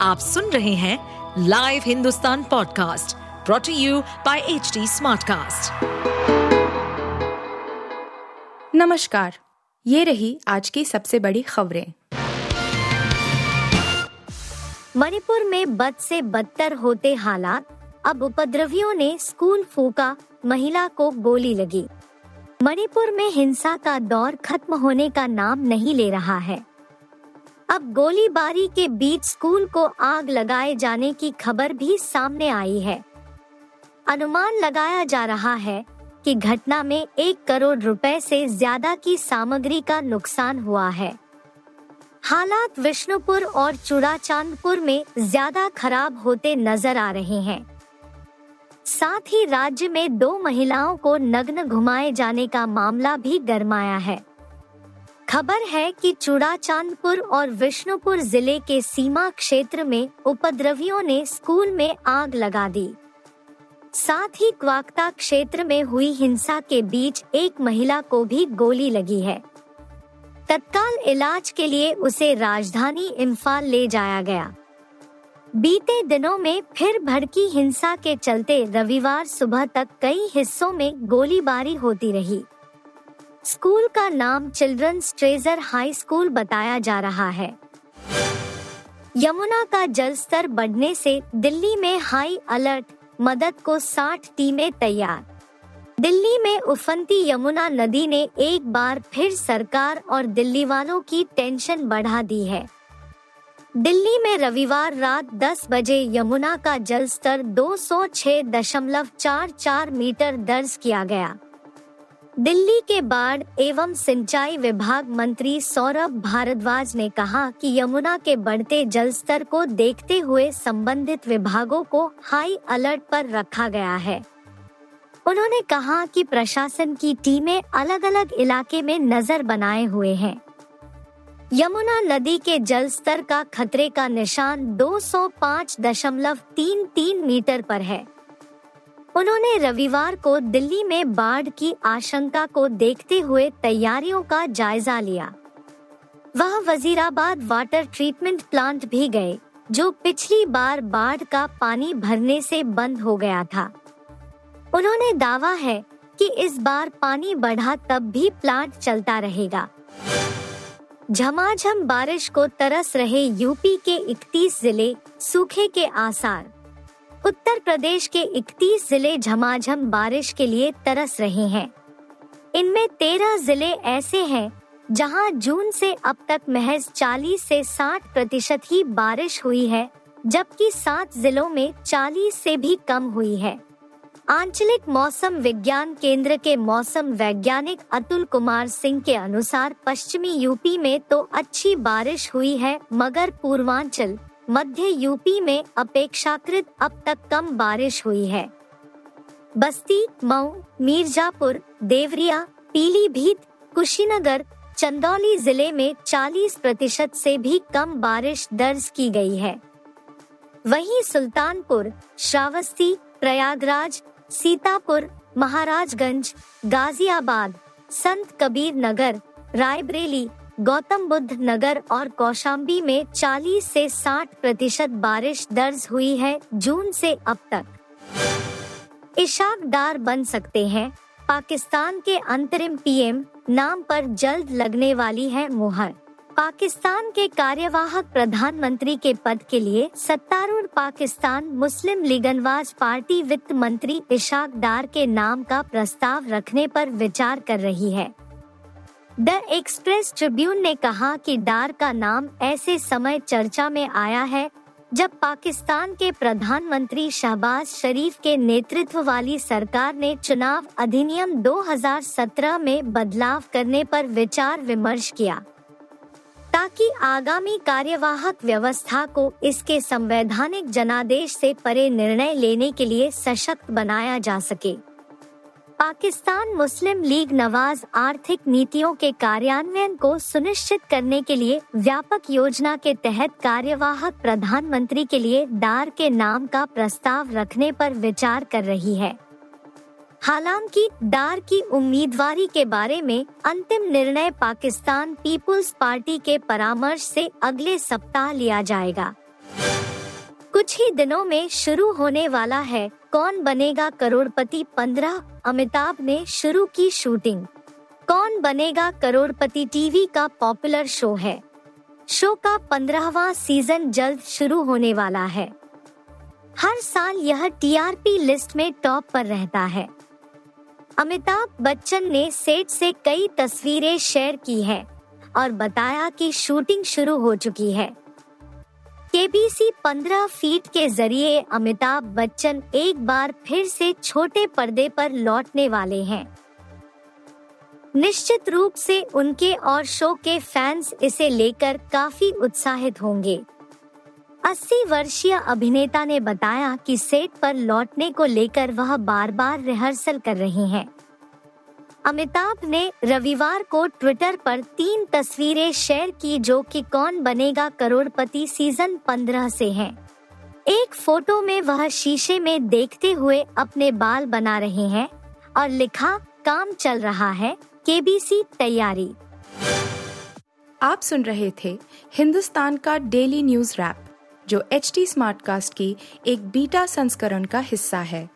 आप सुन रहे हैं live Hindustan podcast brought to you by H Smartcast. नमस्कार ये रही आज की सबसे बड़ी खबरें। मणिपुर में बद से बदतर होते हालात अब उपद्रवियों ने स्कूल फूका महिला को गोली लगी। मणिपुर में हिंसा का दौर खत्म होने का नाम नहीं ले रहा है। अब गोलीबारी के बीच स्कूल को आग लगाए जाने की खबर भी सामने आई है। अनुमान लगाया जा रहा है कि घटना में एक करोड़ रुपए से ज़्यादा की सामग्री का नुकसान हुआ है। हालात विष्णुपुर और चुड़ाचांदपुर में ज़्यादा खराब होते नज़र आ रहे हैं। साथ ही राज्य में दो महिलाओं को नग्न घुमाए जाने का मामला भी गरमाया है। खबर है कि चूड़ाचांदपुर और विष्णुपुर ज़िले के सीमा क्षेत्र में उपद्रवियों ने स्कूल में आग लगा दी। साथ ही क्वाकता क्षेत्र में हुई हिंसा के बीच एक महिला को भी गोली लगी है। तत्काल इलाज के लिए उसे राजधानी इम्फाल ले जाया गया। बीते दिनों में फिर भड़की हिंसा के चलते रविवार सुबह तक कई हिस्सों में गोलीबारी होती रही। स्कूल का नाम चिल्ड्रंस ट्रेजर हाई स्कूल बताया जा रहा है। यमुना का जल स्तर बढ़ने से दिल्ली में हाई अलर्ट, मदद को 60 टीमें तैयार। दिल्ली में उफनती यमुना नदी ने एक बार फिर सरकार और दिल्ली वालों की टेंशन बढ़ा दी है। दिल्ली में रविवार रात 10 बजे यमुना का जल स्तर 206.44 मीटर दर्ज किया गया। दिल्ली के बाढ़ एवं सिंचाई विभाग मंत्री सौरभ भारद्वाज ने कहा कि यमुना के बढ़ते जल स्तर को देखते हुए संबंधित विभागों को हाई अलर्ट पर रखा गया है। उन्होंने कहा कि प्रशासन की टीमें अलग अलग इलाके में नज़र बनाए हुए हैं। यमुना नदी के जल स्तर का खतरे का निशान 205.33 मीटर पर है। उन्होंने रविवार को दिल्ली में बाढ़ की आशंका को देखते हुए तैयारियों का जायजा लिया। वह वजीराबाद वाटर ट्रीटमेंट प्लांट भी गए, जो पिछली बार बाढ़ का पानी भरने से बंद हो गया था। उन्होंने दावा है कि इस बार पानी बढ़ा तब भी प्लांट चलता रहेगा। झमाझम बारिश को तरस रहे यूपी के 31 ज़िले सूखे के आसार। उत्तर प्रदेश के 31 ज़िले झमाझम बारिश के लिए तरस रहे हैं। इनमें 13 ज़िले ऐसे हैं जहाँ जून से अब तक महज 40 से 60 प्रतिशत ही बारिश हुई है, जबकि सात जिलों में 40 से भी कम हुई है। आंचलिक मौसम विज्ञान केंद्र के मौसम वैज्ञानिक अतुल कुमार सिंह के अनुसार पश्चिमी यूपी में तो अच्छी बारिश हुई है, मगर पूर्वांचल मध्य यूपी में अपेक्षाकृत अब तक कम बारिश हुई है। बस्ती, मऊ, मिर्जापुर, देवरिया, पीलीभीत, कुशीनगर, चंदौली ज़िले में 40 प्रतिशत से भी कम बारिश दर्ज की गई है। वहीं सुल्तानपुर, श्रावस्ती, प्रयागराज, सीतापुर, महाराजगंज, गाजियाबाद, संत कबीर नगर रायबरेली गौतम बुद्ध नगर और कौशाम्बी में 40 से 60 प्रतिशत बारिश दर्ज हुई है जून से अब तक। इशाक डार बन सकते हैं। पाकिस्तान के अंतरिम पीएम नाम पर जल्द लगने वाली है मुहर। पाकिस्तान के कार्यवाहक प्रधानमंत्री के पद के लिए सत्तारूढ़ पाकिस्तान मुस्लिम लीगनवाज पार्टी वित्त मंत्री इशाक डार के नाम का प्रस्ताव रखने पर विचार कर रही है। द एक्सप्रेस ट्रिब्यून ने कहा कि डार का नाम ऐसे समय चर्चा में आया है, जब पाकिस्तान के प्रधानमंत्री शहबाज शरीफ के नेतृत्व वाली सरकार ने चुनाव अधिनियम 2017 में बदलाव करने पर विचार विमर्श किया। ताकि आगामी कार्यवाहक व्यवस्था को इसके संवैधानिक जनादेश से परे निर्णय लेने के लिए सशक्त बनाया जा सके। पाकिस्तान मुस्लिम लीग नवाज़ आर्थिक नीतियों के कार्यान्वयन को सुनिश्चित करने के लिए व्यापक योजना के तहत कार्यवाहक प्रधानमंत्री के लिए डार के नाम का प्रस्ताव रखने पर विचार कर रही है। हालाँकि, डार की उम्मीदवारी के बारे में अंतिम निर्णय पाकिस्तान पीपुल्स पार्टी के परामर्श से अगले सप्ताह लिया जाएगा। कुछ ही दिनों में शुरू होने वाला है कौन बनेगा करोड़पति पंद्रह? अमिताभ ने शुरू की शूटिंग। कौन बनेगा करोड़पति टीवी का पॉपुलर शो है? शो का पंद्रहवा सीज़न जल्द शुरू होने वाला है। हर साल यह टीआरपी लिस्ट में टॉप पर रहता है। अमिताभ बच्चन ने सेट से कई तस्वीरें शेयर की है और बताया कि शूटिंग शुरू हो चुकी है। केबीसी 15 फीट के ज़रिए अमिताभ बच्चन एक बार फिर से छोटे पर्दे पर लौटने वाले हैं। निश्चित रूप से उनके और शो के फैंस इसे लेकर काफ़ी उत्साहित होंगे। 80 वर्षीय अभिनेता ने बताया कि सेट पर लौटने को लेकर वह बार बार रिहर्सल कर रहे हैं। अमिताभ ने रविवार को ट्विटर पर तीन तस्वीरें शेयर की जो कि कौन बनेगा करोड़पति सीज़न 15 से हैं। एक फ़ोटो में वह शीशे में देखते हुए अपने बाल बना रहे हैं और लिखा, काम चल रहा है, केबीसी तैयारी आप सुन रहे थे हिंदुस्तान का डेली न्यूज़ रैप, जो एच टी स्मार्टकास्ट की एक बीटा संस्करण का हिस्सा है